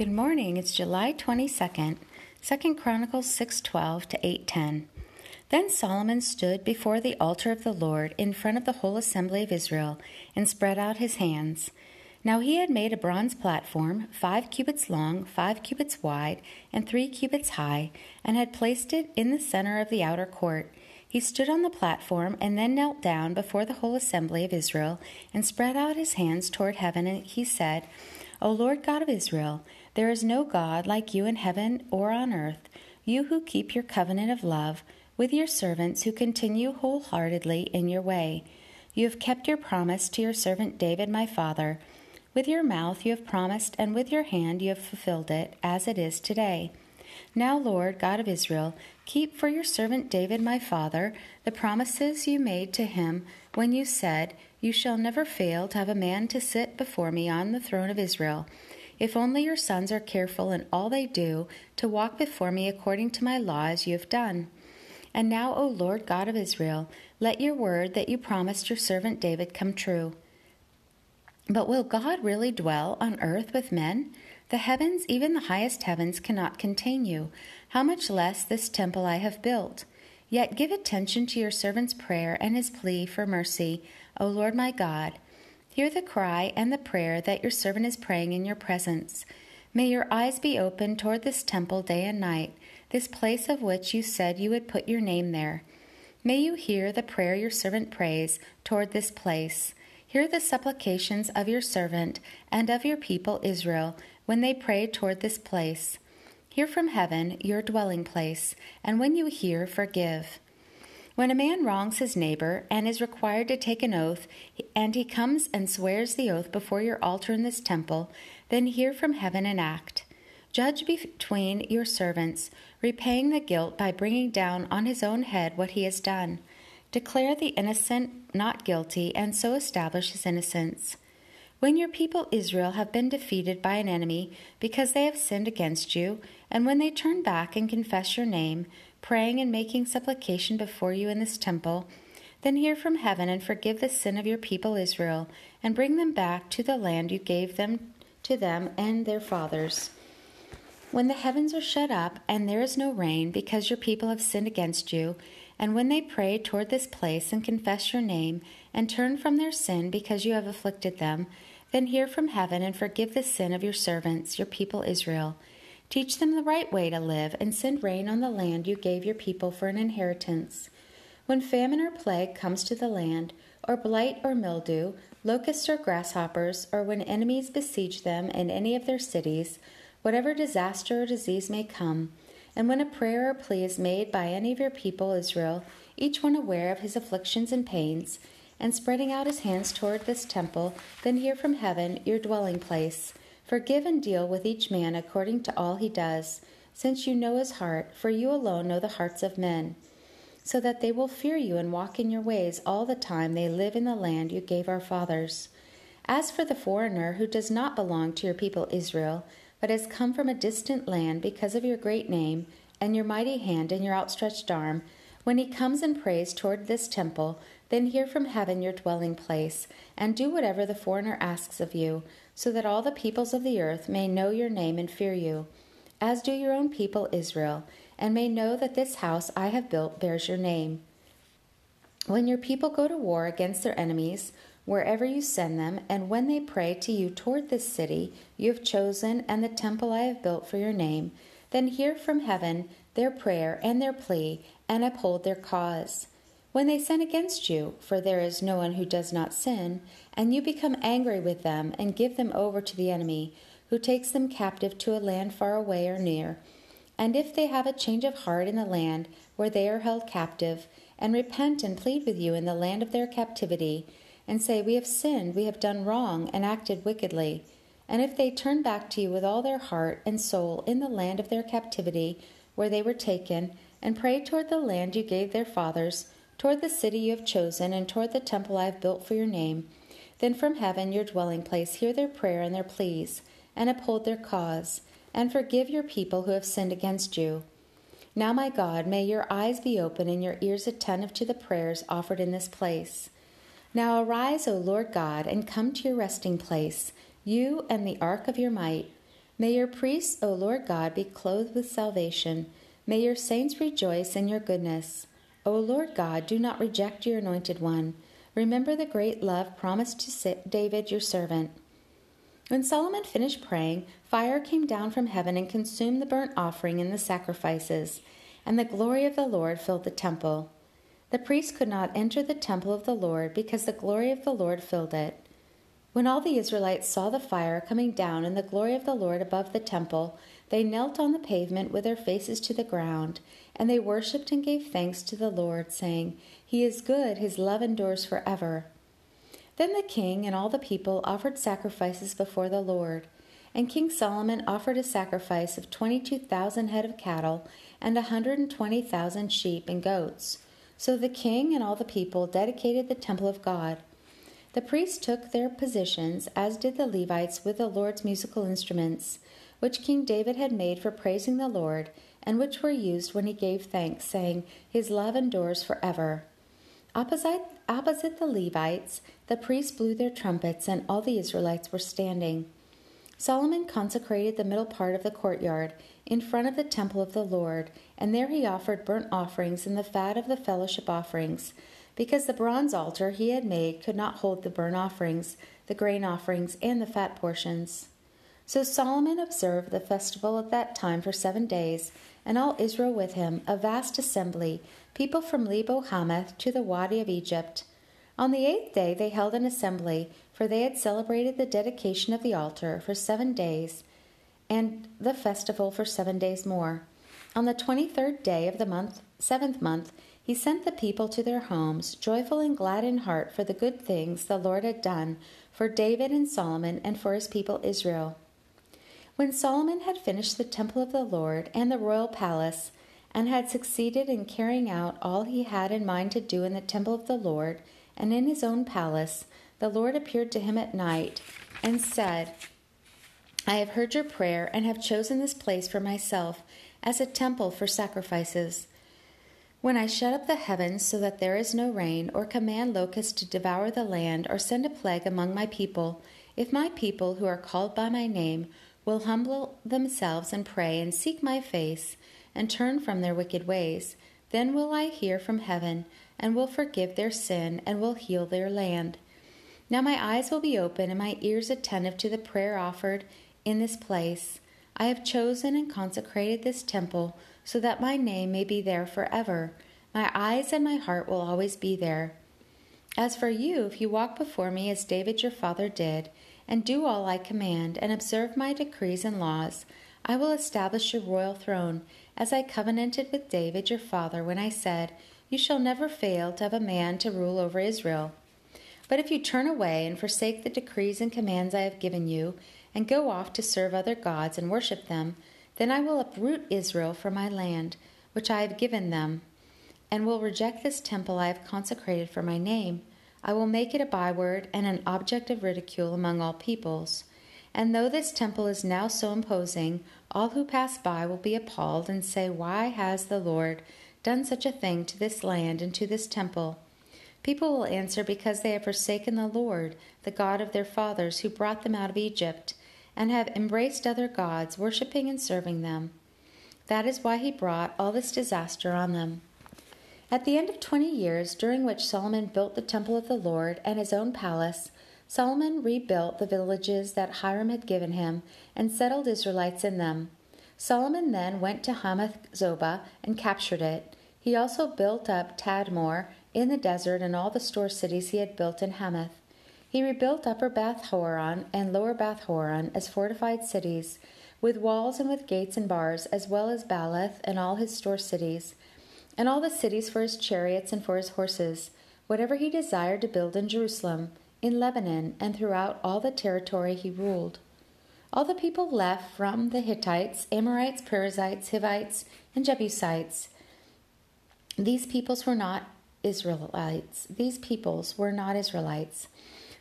Good morning. It's July 22nd, 2 Chronicles 6:12 to 8:10. Then Solomon stood before the altar of the Lord in front of the whole assembly of Israel and spread out his hands. Now he had made a bronze platform, 5 cubits long, 5 cubits wide, and 3 cubits high, and had placed it in the center of the outer court. He stood on the platform and then knelt down before the whole assembly of Israel and spread out his hands toward heaven, and he said, O Lord God of Israel, there is no God like you in heaven or on earth, you who keep your covenant of love with your servants who continue wholeheartedly in your way. You have kept your promise to your servant David, my father. With your mouth you have promised, and with your hand you have fulfilled it, as it is today. Now, Lord, God of Israel, keep for your servant David, my father, the promises you made to him when you said, You shall never fail to have a man to sit before me on the throne of Israel. If only your sons are careful in all they do to walk before me according to my law as you have done. And now, O Lord God of Israel, let your word that you promised your servant David come true. But will God really dwell on earth with men? The heavens, even the highest heavens, cannot contain you. How much less this temple I have built? Yet give attention to your servant's prayer and his plea for mercy, O Lord my God. Hear the cry and the prayer that your servant is praying in your presence. May your eyes be open toward this temple day and night, this place of which you said you would put your name there. May you hear the prayer your servant prays toward this place. Hear the supplications of your servant and of your people Israel when they pray toward this place. Hear from heaven, your dwelling place, and when you hear, forgive. When a man wrongs his neighbor and is required to take an oath, and he comes and swears the oath before your altar in this temple, then hear from heaven and act. Judge between your servants, repaying the guilt by bringing down on his own head what he has done. Declare the innocent not guilty, and so establish his innocence. When your people Israel have been defeated by an enemy because they have sinned against you, and when they turn back and confess your name, praying and making supplication before you in this temple, then hear from heaven and forgive the sin of your people Israel, and bring them back to the land you gave them to them and their fathers. When the heavens are shut up and there is no rain because your people have sinned against you, and when they pray toward this place and confess your name and turn from their sin because you have afflicted them, then hear from heaven and forgive the sin of your servants, your people Israel Teach them the right way to live, and send rain on the land you gave your people for an inheritance. When famine or plague comes to the land, or blight or mildew, locusts or grasshoppers, or when enemies besiege them in any of their cities, whatever disaster or disease may come, and when a prayer or plea is made by any of your people Israel, each one aware of his afflictions and pains, and spreading out his hands toward this temple, then hear from heaven, your dwelling place Forgive and deal with each man according to all he does, since you know his heart, for you alone know the hearts of men, so that they will fear you and walk in your ways all the time they live in the land you gave our fathers. As for the foreigner who does not belong to your people Israel, but has come from a distant land because of your great name and your mighty hand and your outstretched arm, when he comes and prays toward this temple, then hear from heaven your dwelling place, and do whatever the foreigner asks of you so that all the peoples of the earth may know your name and fear you, as do your own people Israel, and may know that this house I have built bears your name. When your people go to war against their enemies, wherever you send them, and when they pray to you toward this city you have chosen and the temple I have built for your name, then hear from heaven their prayer and their plea, and uphold their cause. When they sin against you, for there is no one who does not sin, and you become angry with them and give them over to the enemy, who takes them captive to a land far away or near, and if they have a change of heart in the land where they are held captive, and repent and plead with you in the land of their captivity, and say, We have sinned, we have done wrong, and acted wickedly, and if they turn back to you with all their heart and soul in the land of their captivity where they were taken, and pray toward the land you gave their fathers, toward the city you have chosen, and toward the temple I have built for your name. Then from heaven, your dwelling place, hear their prayer and their pleas, and uphold their cause, and forgive your people who have sinned against you. Now, my God, may your eyes be open and your ears attentive to the prayers offered in this place. Now arise, O Lord God, and come to your resting place, you and the ark of your might. May your priests, O Lord God, be clothed with salvation. May your saints rejoice in your goodness. O Lord God, do not reject your anointed one. Remember the great love promised to David your servant. When Solomon finished praying, fire came down from heaven and consumed the burnt offering and the sacrifices, and the glory of the Lord filled the temple. The priests could not enter the temple of the Lord because the glory of the Lord filled it. When all the Israelites saw the fire coming down and the glory of the Lord above the temple, they knelt on the pavement with their faces to the ground, and they worshipped and gave thanks to the Lord, saying, He is good, His love endures forever. Then the king and all the people offered sacrifices before the Lord. And King Solomon offered a sacrifice of twenty two thousand head of cattle and a hundred and twenty thousand sheep and goats. So the king and all the people dedicated the temple of God. The priests took their positions, as did the Levites, with the Lord's musical instruments, which King David had made for praising the Lord, and which were used when he gave thanks, saying, His love endures forever. Opposite, opposite the Levites, the priests blew their trumpets, and all the Israelites were standing. Solomon consecrated the middle part of the courtyard in front of the temple of the Lord, and there he offered burnt offerings and the fat of the fellowship offerings because the bronze altar he had made could not hold the burnt offerings, the grain offerings, and the fat portions. So Solomon observed the festival at that time for seven days, and all Israel with him, a vast assembly, people from Lebo Hamath to the Wadi of Egypt. On the eighth day they held an assembly, for they had celebrated the dedication of the altar for seven days, and the festival for seven days more. On the twenty third day of the month, seventh month, he sent the people to their homes, joyful and glad in heart for the good things the Lord had done for David and Solomon and for his people Israel. When Solomon had finished the temple of the Lord and the royal palace, and had succeeded in carrying out all he had in mind to do in the temple of the Lord and in his own palace, the Lord appeared to him at night and said, I have heard your prayer and have chosen this place for myself as a temple for sacrifices. When I shut up the heavens so that there is no rain, or command locusts to devour the land, or send a plague among my people, if my people who are called by my name will humble themselves and pray and seek my face and turn from their wicked ways, then will I hear from heaven and will forgive their sin and will heal their land. Now my eyes will be open and my ears attentive to the prayer offered in this place. I have chosen and consecrated this temple so that my name may be there forever. My eyes and my heart will always be there. As for you, if you walk before me as David your father did, and do all I command, and observe my decrees and laws, I will establish your royal throne, as I covenanted with David your father when I said, You shall never fail to have a man to rule over Israel. But if you turn away and forsake the decrees and commands I have given you, and go off to serve other gods and worship them, then I will uproot Israel from my land, which I have given them, and will reject this temple I have consecrated for my name. I will make it a byword and an object of ridicule among all peoples. And though this temple is now so imposing, all who pass by will be appalled and say, Why has the Lord done such a thing to this land and to this temple? People will answer, Because they have forsaken the Lord, the God of their fathers, who brought them out of Egypt and have embraced other gods, worshipping and serving them. That is why he brought all this disaster on them. At the end of twenty years, during which Solomon built the temple of the Lord and his own palace, Solomon rebuilt the villages that Hiram had given him and settled Israelites in them. Solomon then went to Hamath Zobah and captured it. He also built up Tadmor in the desert and all the store cities he had built in Hamath. He rebuilt Upper Beth Horon and Lower Beth Horon as fortified cities, with walls and with gates and bars, as well as Baalath and all his store cities, and all the cities for his chariots and for his horses, whatever he desired to build in Jerusalem, in Lebanon, and throughout all the territory he ruled. All the people left from the Hittites, Amorites, Perizzites, Hivites, and Jebusites. These peoples were not Israelites. These peoples were not Israelites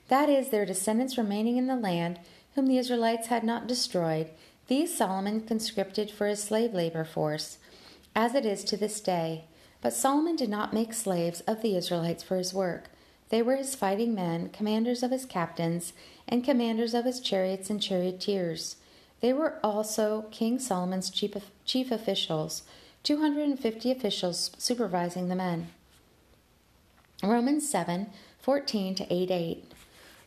that is, their descendants remaining in the land, whom the Israelites had not destroyed, these Solomon conscripted for his slave labor force, as it is to this day. But Solomon did not make slaves of the Israelites for his work. They were his fighting men, commanders of his captains, and commanders of his chariots and charioteers. They were also King Solomon's chief, chief officials, 250 officials supervising the men. Romans 7 14 to 8 8.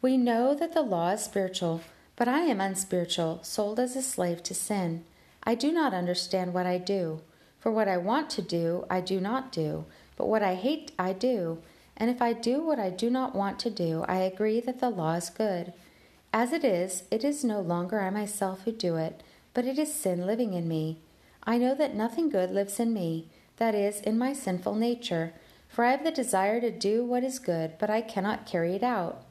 We know that the law is spiritual, but I am unspiritual, sold as a slave to sin. I do not understand what I do. For what I want to do, I do not do, but what I hate, I do. And if I do what I do not want to do, I agree that the law is good. As it is, it is no longer I myself who do it, but it is sin living in me. I know that nothing good lives in me, that is, in my sinful nature. For I have the desire to do what is good, but I cannot carry it out.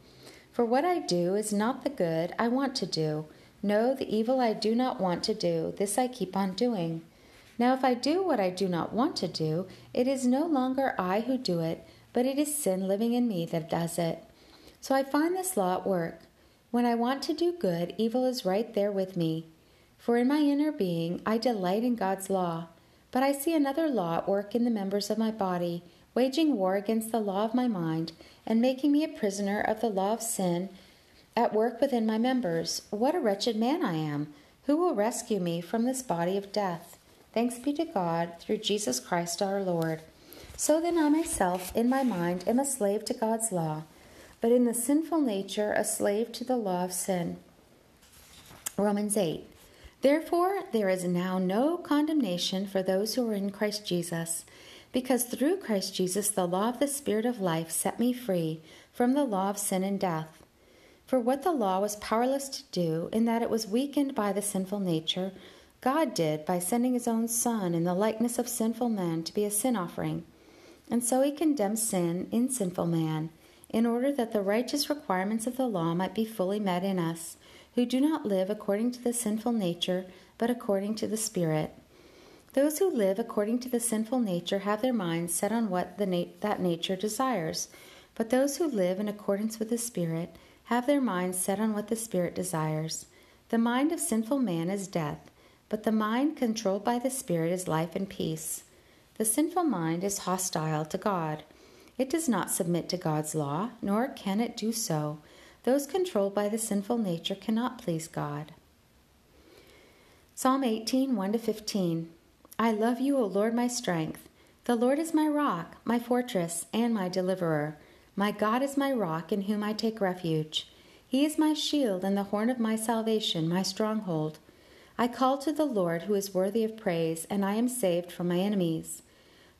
For what I do is not the good I want to do. No, the evil I do not want to do, this I keep on doing. Now, if I do what I do not want to do, it is no longer I who do it, but it is sin living in me that does it. So I find this law at work. When I want to do good, evil is right there with me. For in my inner being, I delight in God's law. But I see another law at work in the members of my body, waging war against the law of my mind, and making me a prisoner of the law of sin at work within my members. What a wretched man I am! Who will rescue me from this body of death? Thanks be to God through Jesus Christ our Lord. So then, I myself, in my mind, am a slave to God's law but in the sinful nature a slave to the law of sin. Romans 8. Therefore, there is now no condemnation for those who are in Christ Jesus, because through Christ Jesus the law of the Spirit of life set me free from the law of sin and death. For what the law was powerless to do, in that it was weakened by the sinful nature, God did by sending his own Son in the likeness of sinful men to be a sin offering. And so he condemned sin in sinful man in order that the righteous requirements of the law might be fully met in us, who do not live according to the sinful nature, but according to the Spirit. Those who live according to the sinful nature have their minds set on what na- that nature desires, but those who live in accordance with the Spirit have their minds set on what the Spirit desires. The mind of sinful man is death, but the mind controlled by the Spirit is life and peace. The sinful mind is hostile to God. It does not submit to God's law, nor can it do so. Those controlled by the sinful nature cannot please God. Psalm 18, 1 15. I love you, O Lord, my strength. The Lord is my rock, my fortress, and my deliverer. My God is my rock in whom I take refuge. He is my shield and the horn of my salvation, my stronghold. I call to the Lord who is worthy of praise, and I am saved from my enemies.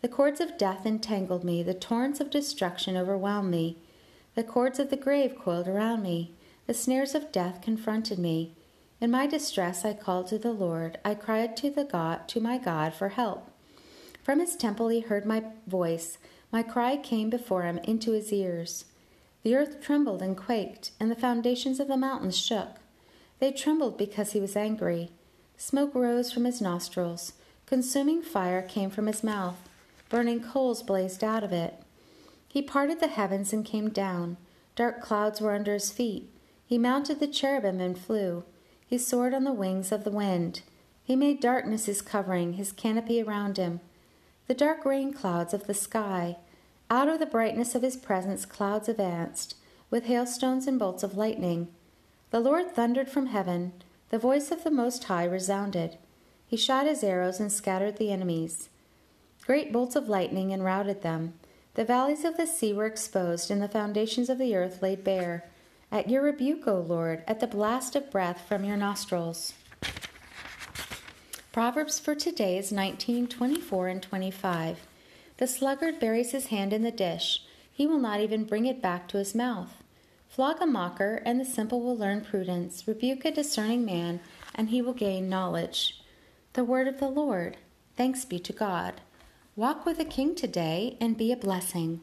The cords of death entangled me, the torrents of destruction overwhelmed me. The cords of the grave coiled around me, the snares of death confronted me. In my distress I called to the Lord. I cried to the God to my God for help. From his temple he heard my voice. My cry came before him into his ears. The earth trembled and quaked, and the foundations of the mountains shook. They trembled because he was angry. Smoke rose from his nostrils. Consuming fire came from his mouth. Burning coals blazed out of it. He parted the heavens and came down. Dark clouds were under his feet. He mounted the cherubim and flew. He soared on the wings of the wind. He made darkness his covering, his canopy around him. The dark rain clouds of the sky. Out of the brightness of his presence, clouds advanced, with hailstones and bolts of lightning. The Lord thundered from heaven. The voice of the Most High resounded. He shot his arrows and scattered the enemies. Great bolts of lightning enrouted them. The valleys of the sea were exposed, and the foundations of the earth laid bare. At your rebuke, O Lord, at the blast of breath from your nostrils. Proverbs for today is 19, 24, and 25. The sluggard buries his hand in the dish. He will not even bring it back to his mouth. Flog a mocker, and the simple will learn prudence. Rebuke a discerning man, and he will gain knowledge. The word of the Lord. Thanks be to God. Walk with the King today and be a blessing.